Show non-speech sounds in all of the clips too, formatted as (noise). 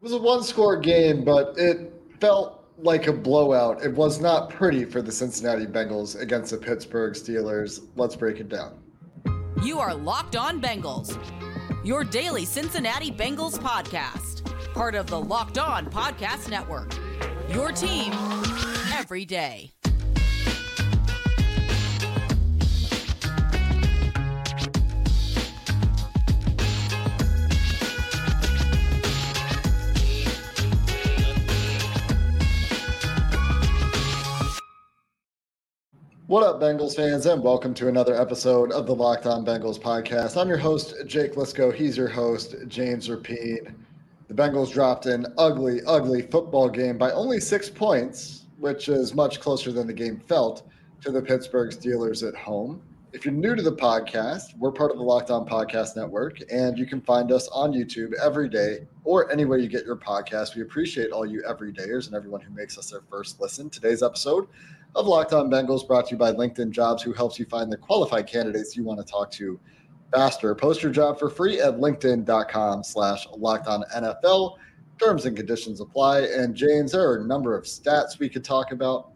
was a one score game, but it felt like a blowout. It was not pretty for the Cincinnati Bengals against the Pittsburgh Steelers. Let's break it down. You are Locked On Bengals, your daily Cincinnati Bengals podcast, part of the Locked On Podcast Network. Your team every day. What up, Bengals fans, and welcome to another episode of the Locked On Bengals podcast. I'm your host, Jake Liskow. He's your host, James Rapien. The Bengals dropped an ugly, ugly football game by only six points, which is much closer than the game felt to the Pittsburgh Steelers at home. If you're new to the podcast, we're part of the Locked On Podcast Network, and you can find us on YouTube every day or anywhere you get your podcast. We appreciate all you everydayers and everyone who makes us their first listen. Today's episode of Locked On Bengals brought to you by LinkedIn Jobs, who helps you find the qualified candidates you want to talk to faster. Post your job for free at linkedin.com slash locked on NFL. Terms and conditions apply. And James, there are a number of stats we could talk about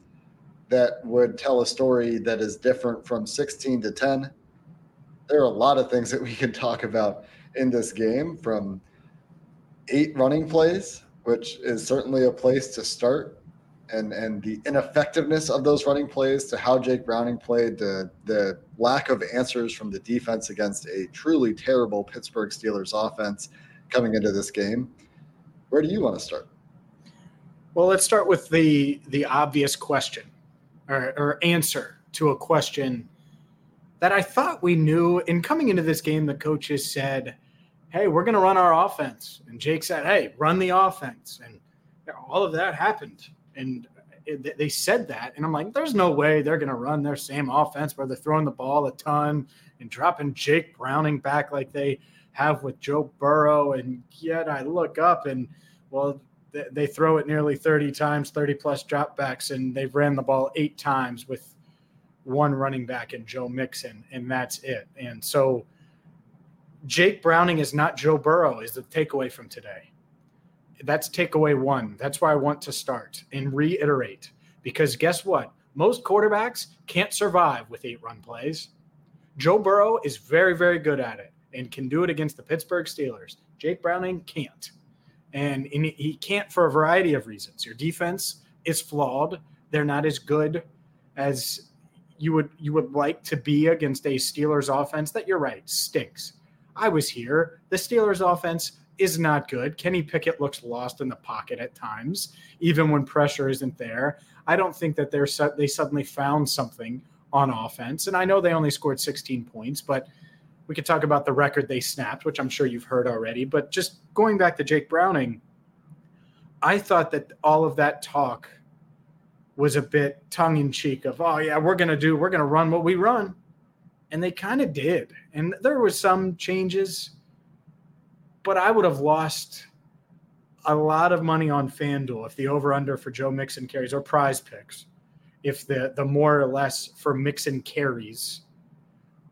that would tell a story that is different from 16 to 10. There are a lot of things that we could talk about in this game from eight running plays, which is certainly a place to start and and the ineffectiveness of those running plays to how Jake Browning played, the the lack of answers from the defense against a truly terrible Pittsburgh Steelers offense coming into this game. Where do you want to start? Well, let's start with the the obvious question or, or answer to a question that I thought we knew. In coming into this game, the coaches said, "Hey, we're going to run our offense," and Jake said, "Hey, run the offense," and all of that happened and it, they said that, and I'm like, there's no way they're going to run their same offense where they're throwing the ball a ton and dropping Jake Browning back like they have with Joe Burrow. And yet I look up and well, they, they throw it nearly 30 times, 30 plus dropbacks, and they've ran the ball eight times with one running back and Joe Mixon, and that's it. And so Jake Browning is not Joe Burrow, is the takeaway from today that's takeaway one. That's where I want to start and reiterate because guess what? Most quarterbacks can't survive with eight run plays. Joe Burrow is very, very good at it and can do it against the Pittsburgh Steelers. Jake Browning can't. And he can't for a variety of reasons. Your defense is flawed. They're not as good as you would you would like to be against a Steelers offense that you're right stinks. I was here. The Steelers offense is not good. Kenny Pickett looks lost in the pocket at times, even when pressure isn't there. I don't think that they're they suddenly found something on offense. And I know they only scored 16 points, but we could talk about the record they snapped, which I'm sure you've heard already. But just going back to Jake Browning, I thought that all of that talk was a bit tongue in cheek of, oh, yeah, we're going to do, we're going to run what we run. And they kind of did. And there were some changes but I would have lost a lot of money on FanDuel if the over under for Joe Mixon carries or prize picks, if the, the more or less for Mixon carries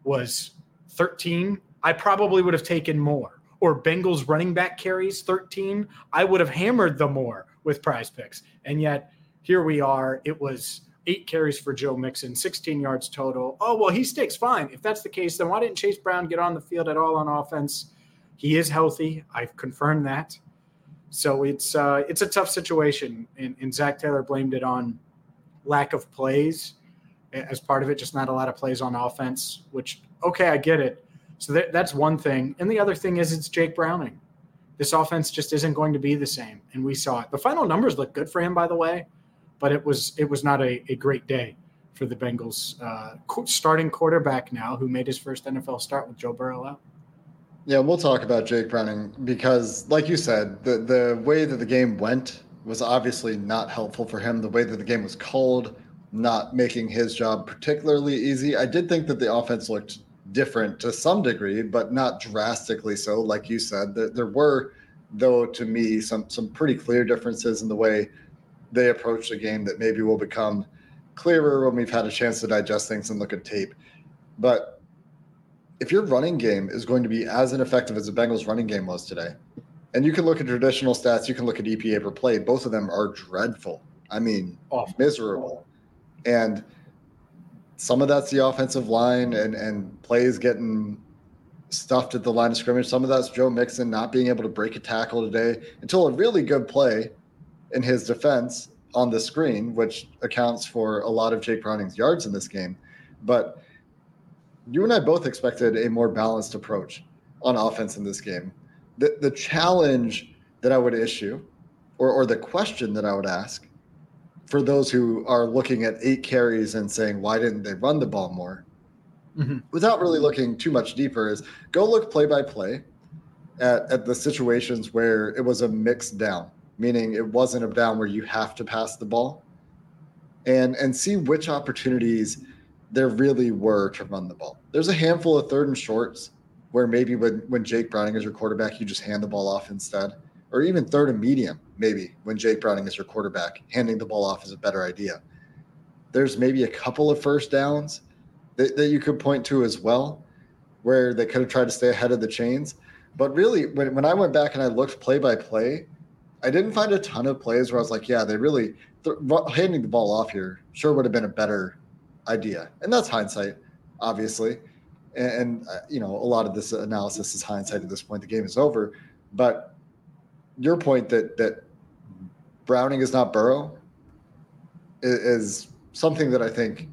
was 13, I probably would have taken more. Or Bengals running back carries 13, I would have hammered the more with prize picks. And yet here we are. It was eight carries for Joe Mixon, 16 yards total. Oh, well, he sticks fine. If that's the case, then why didn't Chase Brown get on the field at all on offense? He is healthy. I've confirmed that. So it's uh, it's a tough situation, and, and Zac Taylor blamed it on lack of plays as part of it, just not a lot of plays on offense. Which okay, I get it. So that, that's one thing, and the other thing is it's Jake Browning. This offense just isn't going to be the same, and we saw it. The final numbers look good for him, by the way, but it was it was not a, a great day for the Bengals uh, starting quarterback now, who made his first NFL start with Joe Burrow out. Yeah, we'll talk about Jake Browning because, like you said, the the way that the game went was obviously not helpful for him. The way that the game was called, not making his job particularly easy. I did think that the offense looked different to some degree, but not drastically so. Like you said, there, there were, though, to me, some some pretty clear differences in the way they approach the game that maybe will become clearer when we've had a chance to digest things and look at tape. But if your running game is going to be as ineffective as the Bengals running game was today, And you can look at traditional stats, you can look at EPA per play. Both of them are dreadful. I mean, Awful. miserable. And some of that's the offensive line and, and plays getting stuffed at the line of scrimmage. Some of that's Joe Mixon not being able to break a tackle today until a really good play in his defense on the screen, which accounts for a lot of Jake Browning's yards in this game. But you and I both expected a more balanced approach on offense in this game. The, the challenge that I would issue, or, or the question that I would ask for those who are looking at eight carries and saying, why didn't they run the ball more? Mm-hmm. Without really looking too much deeper, is go look play by play at, at the situations where it was a mixed down, meaning it wasn't a down where you have to pass the ball, and and see which opportunities there really were to run the ball. There's a handful of third and shorts where maybe when, when Jake Browning is your quarterback, you just hand the ball off instead, or even third and medium, maybe when Jake Browning is your quarterback, handing the ball off is a better idea. There's maybe a couple of first downs that, that you could point to as well, where they could have tried to stay ahead of the chains. But really, when, when I went back and I looked play by play, I didn't find a ton of plays where I was like, yeah, they really th- handing the ball off here sure would have been a better idea. And that's hindsight, obviously. And, and uh, you know, a lot of this analysis is hindsight at this point. The game is over. But your point that that Browning is not Burrow is, is something that I think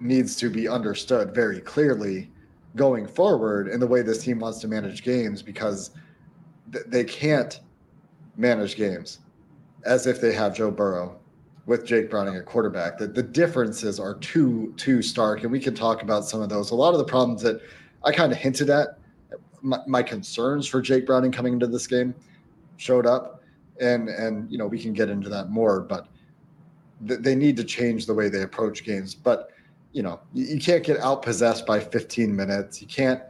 needs to be understood very clearly going forward in the way this team wants to manage games because th- they can't manage games as if they have Joe Burrow with Jake Browning at quarterback. The, the differences are too too stark, and we can talk about some of those. A lot of the problems that I kind of hinted at, my, my, concerns for Jake Browning coming into this game showed up, and and you know we can get into that more, but th- they need to change the way they approach games. But you know you, you can't get out possessed by 15 minutes. You can't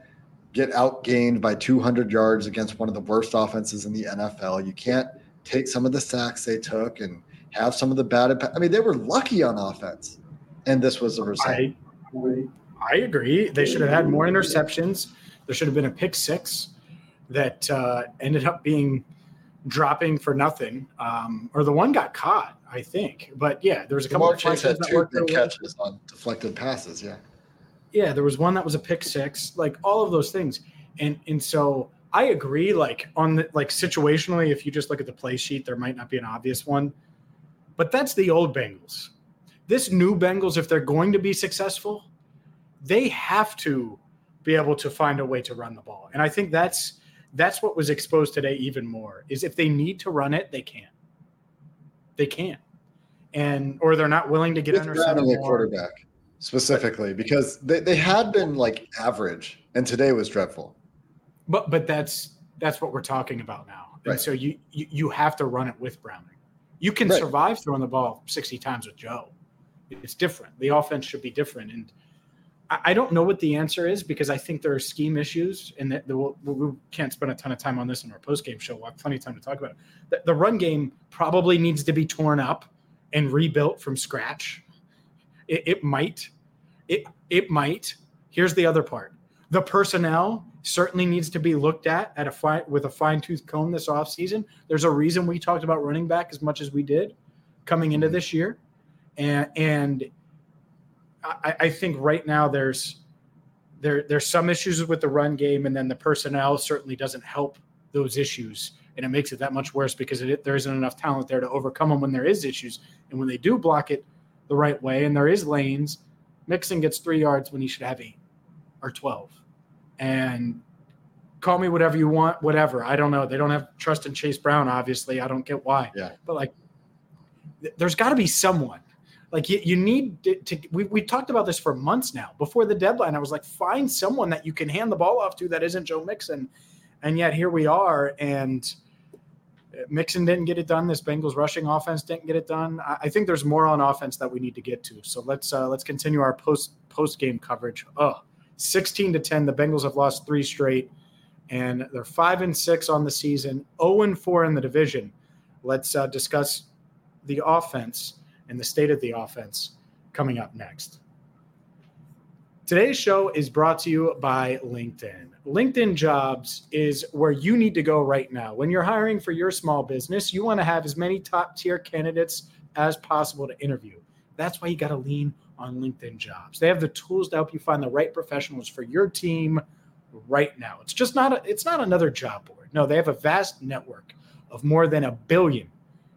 get outgained by 200 yards against one of the worst offenses in the NFL. You can't take some of the sacks they took and have some of the bad. I mean, they were lucky on offense, and this was the result. I, I agree. They should have had more interceptions. There should have been a pick six that uh, ended up being dropping for nothing, um, or the one got caught, I think. But yeah, there was a couple of Chase had two big catches on deflected passes. Yeah, yeah, there was one that was a pick six, like all of those things, and and so I agree. Like on the like situationally, if you just look at the play sheet, there might not be an obvious one. But that's the old Bengals. This new Bengals, if they're going to be successful, they have to be able to find a way to run the ball. And I think that's that's what was exposed today even more is if they need to run it, they can. They can. And or they're not willing to get With under center quarterback specifically because they, they had been like average and today was dreadful. But but that's that's what we're talking about now. And right. so you, you you have to run it with Browning. You can right. survive throwing the ball 60 times with Joe. It's different. The offense should be different. And I don't know what the answer is because I think there are scheme issues, and that we'll, we can't spend a ton of time on this in our post game show. We'll have plenty of time to talk about it. The, the, run game probably needs to be torn up and rebuilt from scratch. It, it might. It it might. Here's the other part: the personnel certainly needs to be looked at at a fine with a fine tooth comb this offseason. There's a reason we talked about running back as much as we did coming into mm-hmm. this year. And and I, I think right now there's there there's some issues with the run game, and then the personnel certainly doesn't help those issues, and it makes it that much worse because it, there isn't enough talent there to overcome them when there is issues, and when they do block it the right way, and there is lanes, Mixon gets three yards when he should have eight or twelve and call me whatever you want, whatever. I don't know. They don't have trust in Chase Brown, obviously. I don't get why. Yeah. But like, th- there's got to be someone. Like you, you need to. to we we talked about this for months now. Before the deadline, I was like, find someone that you can hand the ball off to that isn't Joe Mixon, and yet here we are. And Mixon didn't get it done. This Bengals rushing offense didn't get it done. I, I think there's more on offense that we need to get to. So let's uh, let's continue our post post game coverage. Oh 16 to 10. The Bengals have lost three straight, and they're five and six on the season, 0 and four in the division. Let's uh, discuss the offense and the state of the offense coming up next. Today's show is brought to you by LinkedIn. LinkedIn Jobs is where you need to go right now. When you're hiring for your small business, you want to have as many top tier candidates as possible to interview. That's why you got to lean on LinkedIn Jobs. They have the tools to help you find the right professionals for your team right now. It's just not a, it's not another job board. No, they have a vast network of more than a billion.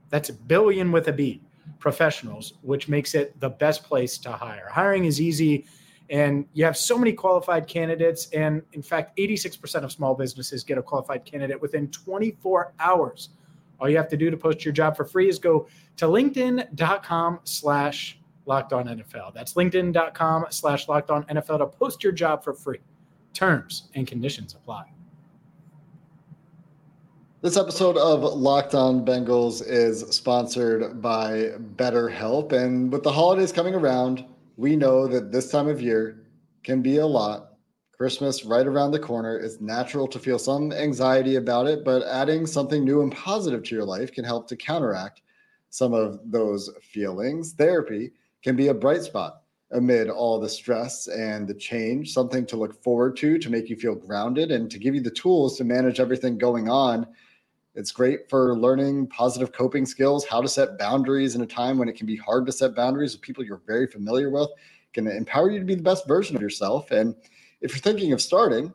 That's a billion with a B professionals, which makes it the best place to hire. Hiring is easy and you have so many qualified candidates. And in fact, 86% of small businesses get a qualified candidate within 24 hours. All you have to do to post your job for free is go to linkedin.com slash locked on NFL. That's linkedin.com slash locked on NFL to post your job for free. Terms and conditions apply. This episode of Locked On Bengals is sponsored by BetterHelp. And with the holidays coming around, we know that this time of year can be a lot. Christmas right around the corner. It's natural to feel some anxiety about it, but adding something new and positive to your life can help to counteract some of those feelings. Therapy can be a bright spot amid all the stress and the change, something to look forward to to make you feel grounded and to give you the tools to manage everything going on. It's great for learning positive coping skills, how to set boundaries in a time when it can be hard to set boundaries with people you're very familiar with. It can empower you to be the best version of yourself. And if you're thinking of starting,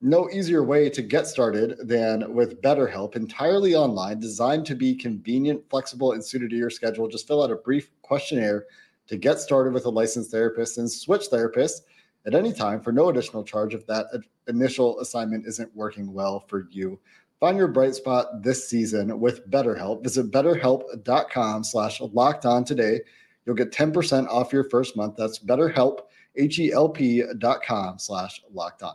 no easier way to get started than with BetterHelp, entirely online, designed to be convenient, flexible, and suited to your schedule. Just fill out a brief questionnaire to get started with a licensed therapist and switch therapists at any time for no additional charge if that initial assignment isn't working well for you. Find your bright spot this season with BetterHelp. Visit betterhelp.com slash locked on today. You'll get 10% off your first month. That's betterhelp, H-E-L-P dot com slash locked on.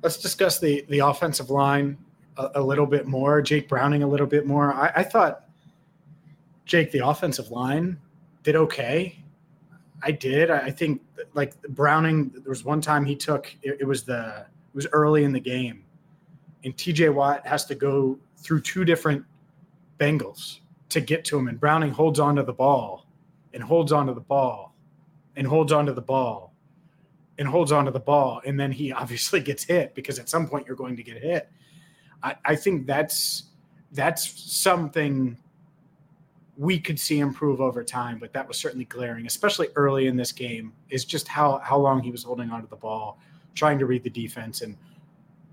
Let's discuss the the offensive line a, a little bit more. Jake Browning a little bit more. I, I thought Jake, the offensive line did okay. I did. I think like Browning. There was one time he took. It, it was the. It was early in the game, and T.J. Watt has to go through two different Bengals to get to him, and Browning holds onto the ball, and holds onto the ball, and holds onto the ball, and holds onto the ball, and then he (laughs) obviously gets hit because at some point you're going to get hit. I, I think that's that's something we could see improve over time, but that was certainly glaring, especially early in this game, is just how how long he was holding onto the ball, trying to read the defense. And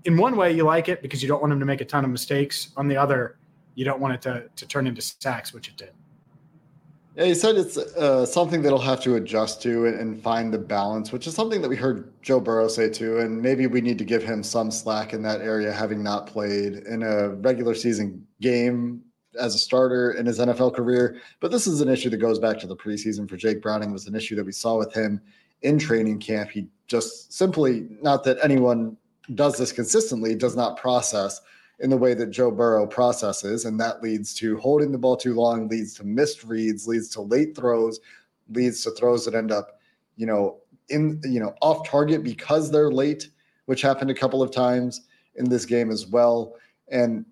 in one way, you like it because you don't want him to make a ton of mistakes. On the other, you don't want it to to turn into sacks, which it did. Yeah, he said it's uh, something that'll have to adjust to and, and find the balance, which is something that we heard Joe Burrow say too. And maybe we need to give him some slack in that area, having not played in a regular season game as a starter in his NFL career. But this is an issue that goes back to the preseason for Jake Browning. It was an issue that we saw with him in training camp. He just simply, not that anyone does this consistently, does not process in the way that Joe Burrow processes. And that leads to holding the ball too long, leads to missed reads, leads to late throws, leads to throws that end up, you know, in, you know, off target because they're late, which happened a couple of times in this game as well. And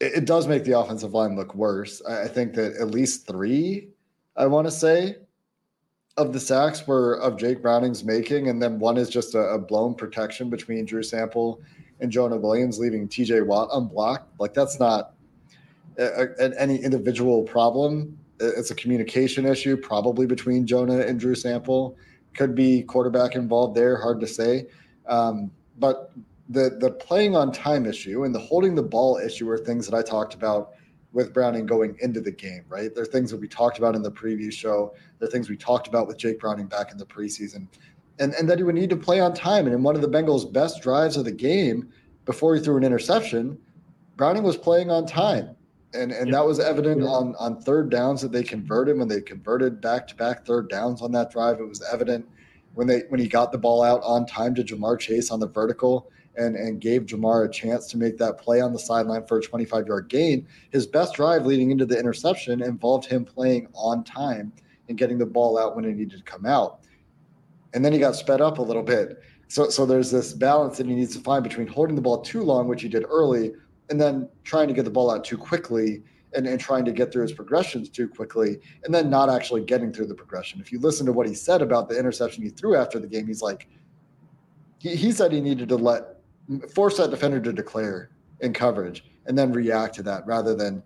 it, does make the offensive line look worse. I, I think that at least three, I want to say, of the sacks were of Jake Browning's making, and then one is just a, a, blown protection between Drew Sample and Jonah Williams, leaving TJ Watt unblocked. Like that's not a, a, any individual problem. It's a communication issue, probably between Jonah and Drew Sample. Could be quarterback involved there, hard to say. Um, but the the playing on time issue and the holding the ball issue are things that I talked about with Browning going into the game, right? They're things that we talked about in the preview show. They're things we talked about with Jake Browning back in the preseason. And, and that he would need to play on time. And in one of the Bengals' best drives of the game, before he threw an interception, Browning was playing on time. And and that was evident on, on third downs that they converted when they converted back to back third downs on that drive. It was evident when they when he got the ball out on time to Ja'Marr Chase on the vertical and, and gave Ja'Marr a chance to make that play on the sideline for a 25 yard gain. His best drive leading into the interception involved him playing on time and getting the ball out when it needed to come out. And then he got sped up a little bit. So, so there's this balance that he needs to find between holding the ball too long, which he did early, and then trying to get the ball out too quickly and, and trying to get through his progressions too quickly and then not actually getting through the progression. If you listen to what he said about the interception he threw after the game, he's like, he, he said he needed to let force that defender to declare in coverage and then react to that rather than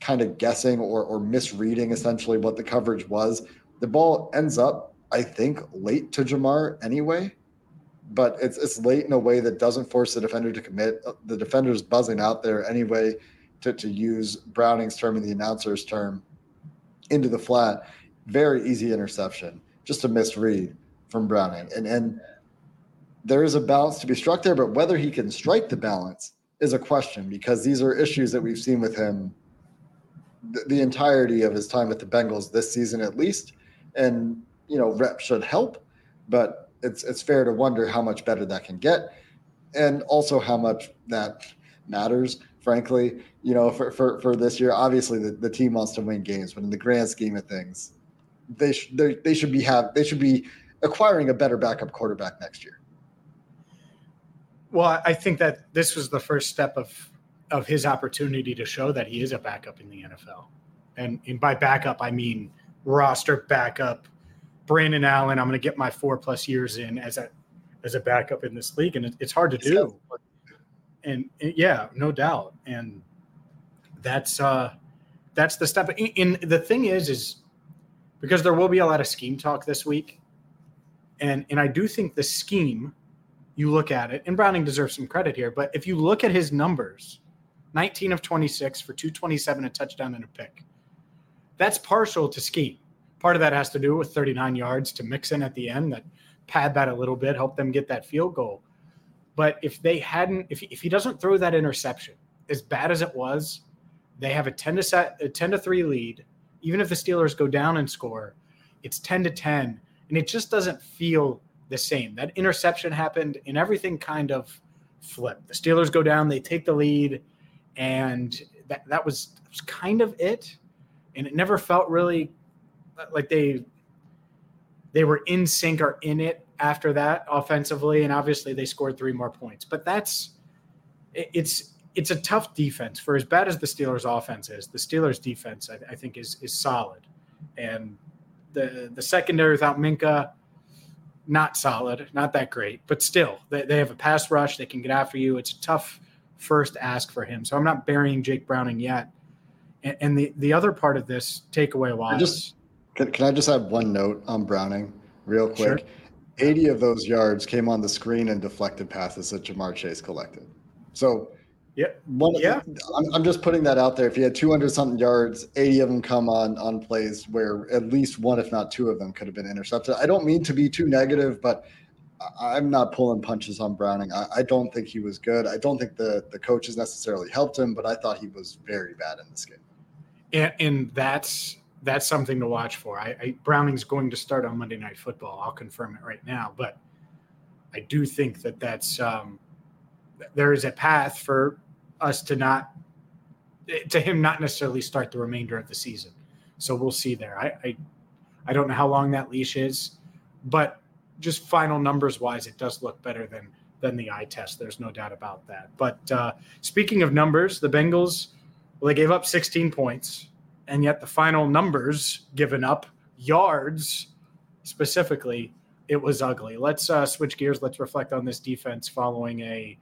kind of guessing or, or misreading essentially what the coverage was. The ball ends up, I think, late to Ja'Marr anyway, but it's it's late in a way that doesn't force the defender to commit. The defender's buzzing out there anyway, to, to use Browning's term and the announcer's term, into the flat. Very easy interception, just a misread from Browning. And and there is a balance to be struck there, but whether he can strike the balance is a question because these are issues that we've seen with him the, the entirety of his time with the Bengals this season, at least. And you know, rep should help, but it's it's fair to wonder how much better that can get, and also how much that matters. Frankly, you know, for for, for this year, obviously the, the team wants to win games, but in the grand scheme of things, they should they, they should be have they should be acquiring a better backup quarterback next year. Well, I think that this was the first step of of his opportunity to show that he is a backup in the NFL. And, and by backup, I mean roster backup. Brandon Allen, I'm going to get my four plus years in as a as a backup in this league, and it, it's hard to do. And, and yeah, no doubt. And that's uh that's the step. And the thing is, is because there will be a lot of scheme talk this week, and and I do think the scheme you look at it, and Browning deserves some credit here, but if you look at his numbers, 19 of 26 for 227, a touchdown and a pick. That's partial to scheme. Part of that has to do with 39 yards to Mixon at the end that pad that a little bit, help them get that field goal. But if they hadn't, if if he doesn't throw that interception, as bad as it was, they have a 10 to set a 10 to 3 lead. Even if the Steelers go down and score, it's 10 to 10. And it just doesn't feel the same. That interception happened and everything kind of flipped. The Steelers go down, they take the lead, and that that was, was kind of it. And it never felt really like they they were in sync or in it after that offensively, and obviously they scored three more points. But that's it's it's a tough defense for as bad as the Steelers' offense is. The Steelers' defense, I, I think, is is solid, and the the secondary without Minkah, not solid, not that great, but still they, they have a pass rush. They can get after you. It's a tough first ask for him. So I'm not burying Jake Browning yet. And, and the the other part of this takeaway wise, just can, can, I just have one note on Browning real quick? Sure. 80 of those yards came on the screen and deflected passes that Ja'Marr Chase collected. So yeah, one, yeah. I'm, I'm just putting that out there. If you had 200 something yards, 80 of them come on on plays where at least one, if not two of them, could have been intercepted. I don't mean to be too negative, but I'm not pulling punches on Browning. I, I, don't think he was good. I don't think the the coaches necessarily helped him, but I thought he was very bad in this game. And, and that's that's something to watch for. I, I, Browning's going to start on Monday Night Football. I'll confirm it right now, but I do think that that's um, there is a path for us to not to him not necessarily start the remainder of the season. So we'll see there. I, I I don't know how long that leash is, but just final numbers wise, it does look better than than the eye test. There's no doubt about that. But uh, speaking of numbers, the Bengals, well, they gave up 16 points, and yet the final numbers given up, yards specifically, it was ugly. Let's uh, switch gears. Let's reflect on this defense following a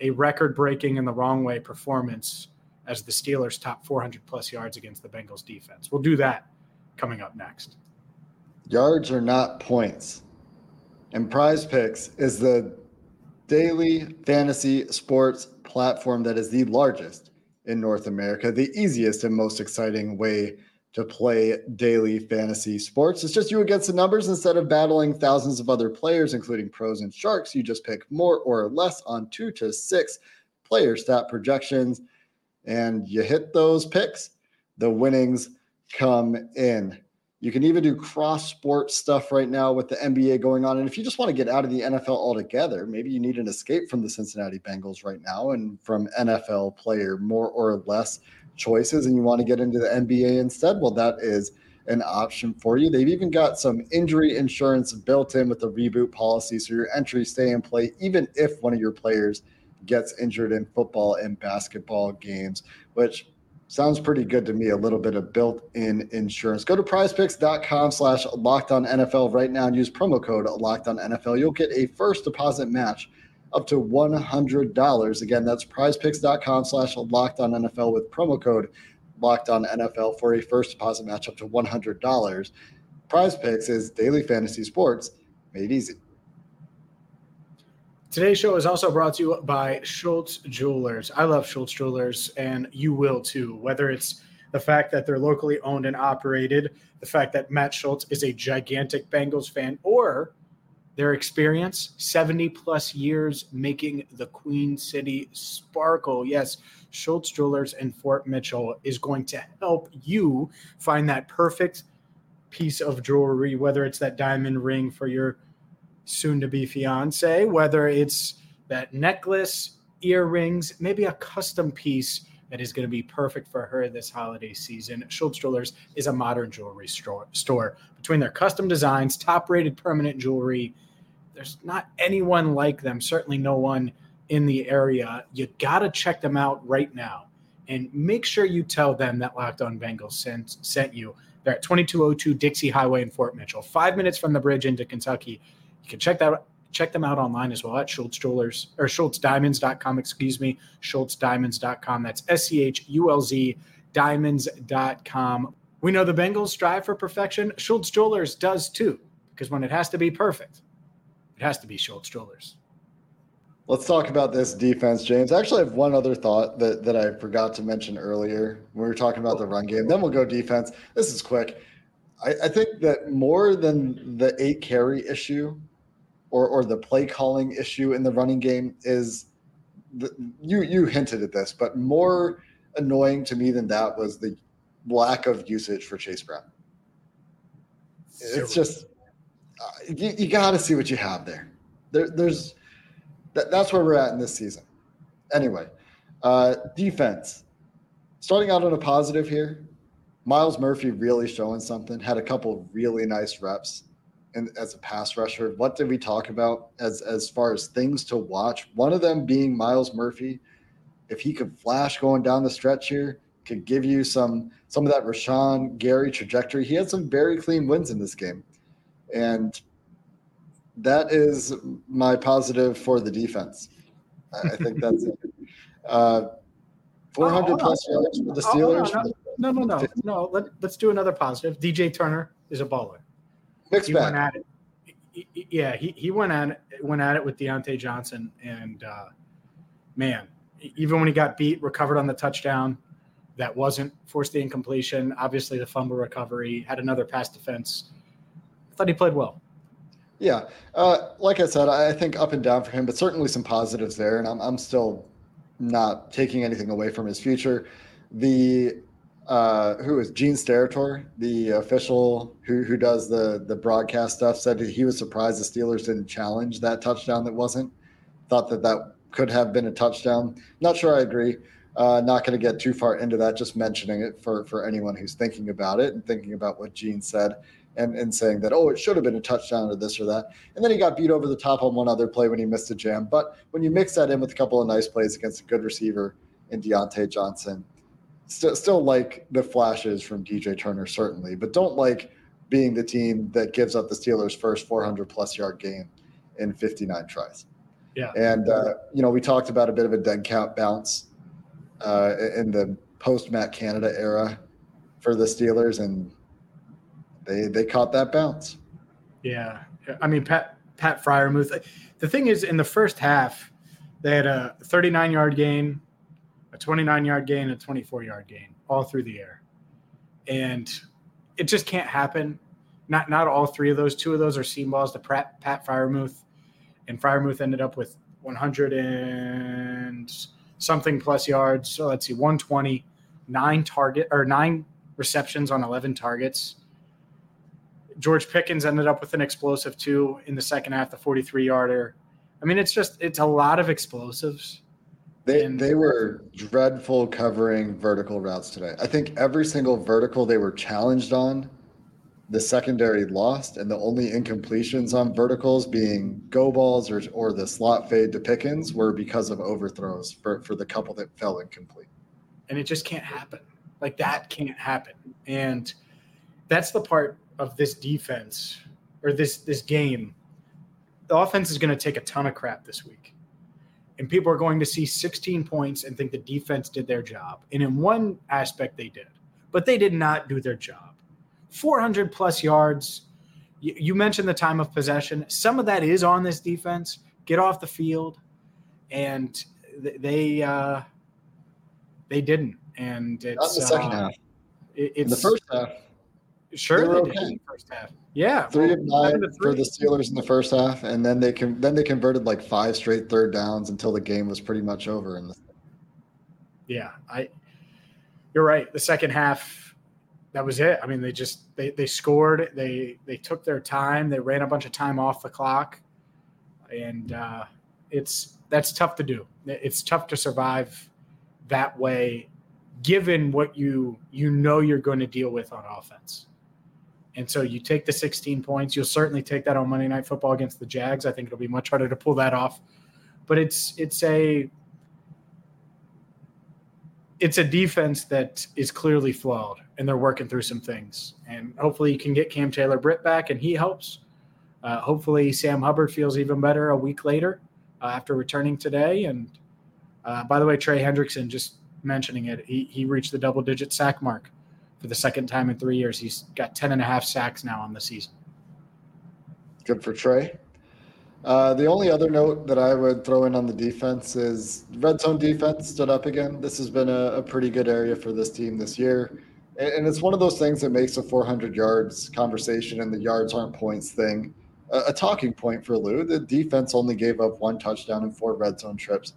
a record breaking in the wrong way performance as the Steelers top 400 plus yards against the Bengals defense. We'll do that coming up next. Yards are not points. And Prize Picks is the daily fantasy sports platform that is the largest in North America, the easiest and most exciting way to play daily fantasy sports. It's just you against the numbers instead of battling thousands of other players, including pros and sharks. You just pick more or less on two to six player stat projections, and you hit those picks, the winnings come in. You can even do cross sport stuff right now with the NBA going on. And if you just want to get out of the NFL altogether, maybe you need an escape from the Cincinnati Bengals right now and from NFL player more or less choices and you want to get into the NBA instead. Well, that is an option for you. They've even got some injury insurance built in with the reboot policy. So your entries stay in play, even if one of your players gets injured in football and basketball games, which Sounds pretty good to me. A little bit of built-in insurance. Go to prizepicks.com slash locked on NFL right now and use promo code locked on NFL. You'll get a first deposit match up to $100. Again, that's prizepicks.com slash locked on NFL with promo code locked on NFL for a first deposit match up to $100. Prize Picks is daily fantasy sports made easy. Today's show is also brought to you by Schultz Jewelers. I love Schultz Jewelers, and you will too. Whether it's the fact that they're locally owned and operated, the fact that Matt Schultz is a gigantic Bengals fan, or their experience 70 plus years making the Queen City sparkle. Yes, Schultz Jewelers in Fort Mitchell is going to help you find that perfect piece of jewelry, whether it's that diamond ring for your soon to be fiance, whether it's that necklace, earrings, maybe a custom piece that is going to be perfect for her this holiday season. Schultz Jewelers is a modern jewelry store. Between their custom designs, top rated permanent jewelry, there's not anyone like them, certainly no one in the area. You got to check them out right now and make sure you tell them that Locked On Bengals sent, sent you. They're at 2202 Dixie Highway in Fort Mitchell, five minutes from the bridge into Kentucky. You can check that check them out online as well at Schultz Jewelers or SchultzDiamonds.com, excuse me, SchultzDiamonds.com. That's S C H U L Z Diamonds.com. We know the Bengals strive for perfection. Schultz Jewelers does too, because when it has to be perfect, it has to be Schultz strollers. Let's talk about this defense, James. Actually, I have one other thought that, that I forgot to mention earlier when we were talking about the run game. Then we'll go defense. This is quick. I, I think that more than the eight carry issue or or the play calling issue in the running game is the, you you hinted at this, but more annoying to me than that was the lack of usage for Chase Brown. It's just you, you got to see what you have there. There there's that, that's where we're at in this season. Anyway, uh, defense. Starting out on a positive here, Myles Murphy really showing something. Had a couple really nice reps and as a pass rusher. What did we talk about as as far as things to watch? One of them being Myles Murphy. If he could flash going down the stretch here, could give you some some of that Rashan Gary trajectory. He had some very clean wins in this game, and that is my positive for the defense. I think that's it. (laughs) Uh, 400 oh, plus yards for the Steelers. Oh, no, no, no, no. no. Let, let's do another positive. DJ Turner is a baller. Mixed he. Went at it. Yeah, he, he went at it, went at it with Diontae Johnson, and uh, man, even when he got beat, recovered on the touchdown. That wasn't forced the incompletion. Obviously, the fumble recovery had another pass defense. Thought he played well. Yeah, uh, like I said, I think up and down for him, but certainly some positives there, and I'm I'm still not taking anything away from his future. The uh, who is Gene Steratore, the official who who does the the broadcast stuff, said he was surprised the Steelers didn't challenge that touchdown that wasn't. Thought that that could have been a touchdown. Not sure I agree. Uh, not going to get too far into that. Just mentioning it for for anyone who's thinking about it and thinking about what Gene said and, and saying that, oh, it should have been a touchdown or this or that. And then he got beat over the top on one other play when he missed a jam. But when you mix that in with a couple of nice plays against a good receiver in Diontae Johnson, still still like the flashes from DJ Turner certainly, but don't like being the team that gives up the Steelers' first 400 plus yard game in 59 tries. Yeah, and uh, you know we talked about a bit of a dead count bounce uh, in the post Matt Canada era for the Steelers, and they they caught that bounce. Yeah, I mean Pat Pat Freiermuth. The thing is, in the first half, they had a 39 yard gain, a 29 yard gain, a 24 yard gain, all through the air. And it just can't happen. Not not all three of those. Two of those are seam balls to Pat, Pat Freiermuth, and Freiermuth ended up with 100 and something plus yards. So let's see, 120, nine target or nine receptions on 11 targets. George Pickens ended up with an explosive two in the second half, the 43 yarder. I mean, it's just it's a lot of explosives. They, they were dreadful covering vertical routes today. I think every single vertical they were challenged on, the secondary lost, and the only incompletions on verticals being go balls or, or the slot fade to Pickens were because of overthrows for, for the couple that fell incomplete. And it just can't happen. Like that can't happen. And that's the part of this defense or this this game. The offense is going to take a ton of crap this week. And people are going to see 16 points and think the defense did their job. And in one aspect they did. But they did not do their job. 400 plus yards. You, you mentioned the time of possession. Some of that is on this defense. Get off the field and they uh, they didn't, and it's not in the second uh, half. It, In it's the first half, sure they they, were did okay. in the first half. Yeah, three of well, nine seven to for the Steelers in the first half, and then they can then they converted like five straight third downs until the game was pretty much over. In the Yeah, I. You're right. The second half, that was it. I mean, they just they they scored. They they took their time. They ran a bunch of time off the clock, and uh, it's that's tough to do. It's tough to survive that way, given what you you know you're going to deal with on offense. And so you take the 16 points. You'll certainly take that on Monday Night Football against the Jags. I think it'll be much harder to pull that off. But it's it's a it's a defense that is clearly flawed, and they're working through some things. And hopefully, you can get Cam Taylor Britt back, and he helps. Uh, hopefully, Sam Hubbard feels even better a week later uh, after returning today. And uh, by the way, Trey Hendrickson, just mentioning it, he, he reached the double digit sack mark for the second time in three years. He's got 10 and a half sacks now on the season. good for Trey. Uh, the only other note that I would throw in on the defense is red zone defense stood up again. This has been a, a pretty good area for this team this year. And, and it's one of those things that makes a 400 yards conversation and the yards aren't points thing a, a talking point for Lou. The defense only gave up one touchdown and four red zone trips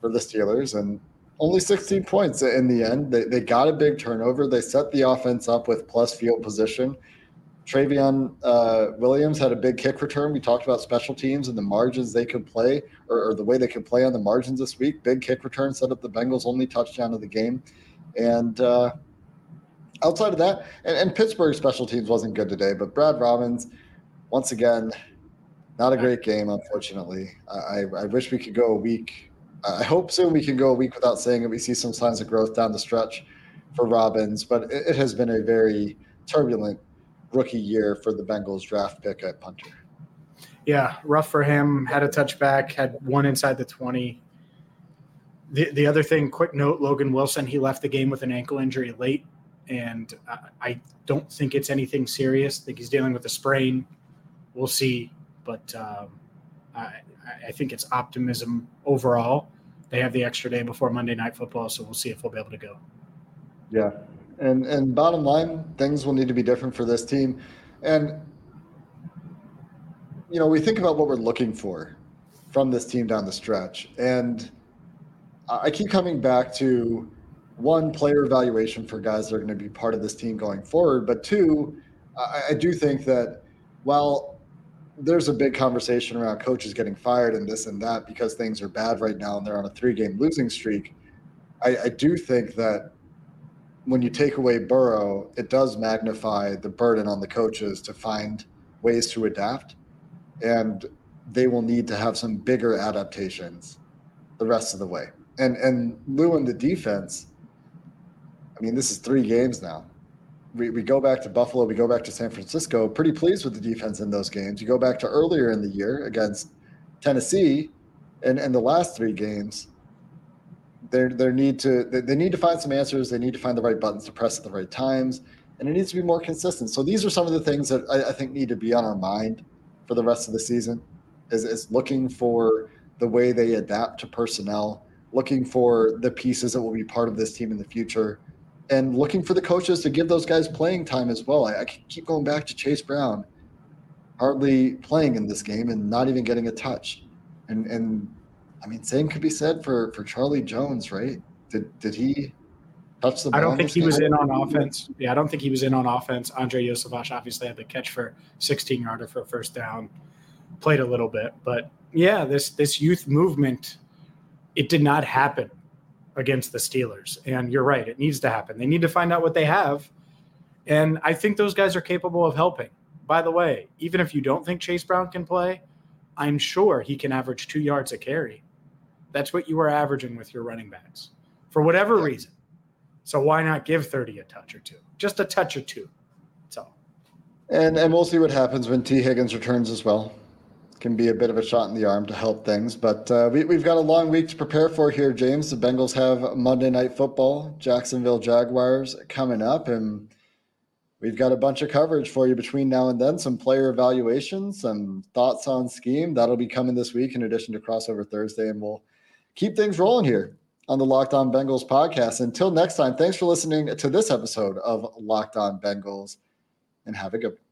for the Steelers and only 16 points in the end. They, they got a big turnover. They set the offense up with plus field position. Trayveon uh, Williams had a big kick return. We talked about special teams and the margins they could play, or, or the way they could play on the margins this week. Big kick return set up the Bengals' only touchdown of the game. And uh, outside of that, and, and Pittsburgh special teams wasn't good today, but Brad Robbins, once again, not a great game, unfortunately. I, I wish we could go a week. I hope soon we can go a week without saying that we see some signs of growth down the stretch for Robbins, but it, it has been a very turbulent rookie year for the Bengals draft pick at punter. Yeah, rough for him. Had a touchback, had one inside the 20. The, the other thing, quick note Logan Wilson, he left the game with an ankle injury late. And I, I don't think it's anything serious. I think he's dealing with a sprain. We'll see. But um, I, I think it's optimism overall. They have the extra day before Monday Night Football, so we'll see if we'll be able to go. Yeah. And and bottom line, things will need to be different for this team. And you know, we think about what we're looking for from this team down the stretch. And I keep coming back to one player evaluation for guys that are going to be part of this team going forward. But two, I, I do think that while there's a big conversation around coaches getting fired and this and that because things are bad right now and they're on a three game losing streak, I, I do think that when you take away Burrow, it does magnify the burden on the coaches to find ways to adapt. And they will need to have some bigger adaptations the rest of the way. And and Lou and the defense, I mean, this is three games now. We, we go back to Buffalo, we go back to San Francisco, pretty pleased with the defense in those games. You go back to earlier in the year against Tennessee and, and the last three games, they they need to they, they need to find some answers. They need to find the right buttons to press at the right times, and it needs to be more consistent. So these are some of the things that I, I think need to be on our mind for the rest of the season. Is is looking for the way they adapt to personnel, looking for the pieces that will be part of this team in the future, and looking for the coaches to give those guys playing time as well. I, I keep going back to Chase Brown, hardly playing in this game and not even getting a touch, and and I mean, same could be said for for Charlie Jones, right? Did did he touch the ball? I don't think he was in on offense. Yeah, I don't think he was in on offense. Andrei Iosivas obviously had the catch for 16 yarder for a first down, played a little bit, but yeah, this this youth movement, it did not happen against the Steelers. And you're right, it needs to happen. They need to find out what they have, and I think those guys are capable of helping. By the way, even if you don't think Chase Brown can play, I'm sure he can average two yards a carry. That's what you are averaging with your running backs for whatever Yeah. reason. So why not give 30 a touch or two? Just a touch or two. That's all. And and we'll see what happens when Tee Higgins returns as well. Can be a bit of a shot in the arm to help things, but uh, we, we've got a long week to prepare for here, James. The Bengals have Monday Night Football, Jacksonville Jaguars coming up, and we've got a bunch of coverage for you between now and then. Some player evaluations, some thoughts on scheme that'll be coming this week, in addition to crossover Thursday, and we'll keep things rolling here on the Locked On Bengals podcast. Until next time, thanks for listening to this episode of Locked On Bengals, and have a good one.